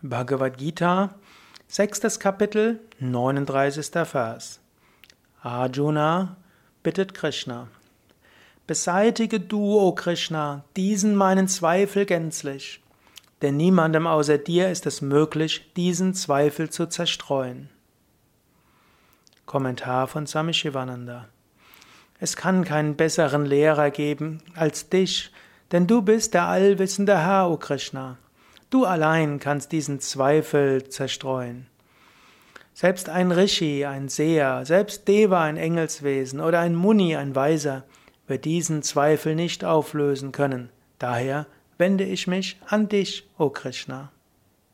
Bhagavad Gita, sechstes Kapitel, 39. Vers. Arjuna bittet Krishna. Beseitige du, o Krishna, diesen meinen Zweifel gänzlich, denn niemandem außer dir ist es möglich, diesen Zweifel zu zerstreuen. Kommentar von Swami Shivananda. Es kann keinen besseren Lehrer geben als dich, denn du bist der allwissende Herr, o Krishna. Du allein kannst diesen Zweifel zerstreuen. Selbst ein Rishi, ein Seher, selbst Deva, ein Engelswesen oder ein Muni, ein Weiser, wird diesen Zweifel nicht auflösen können. Daher wende ich mich an dich, o Krishna.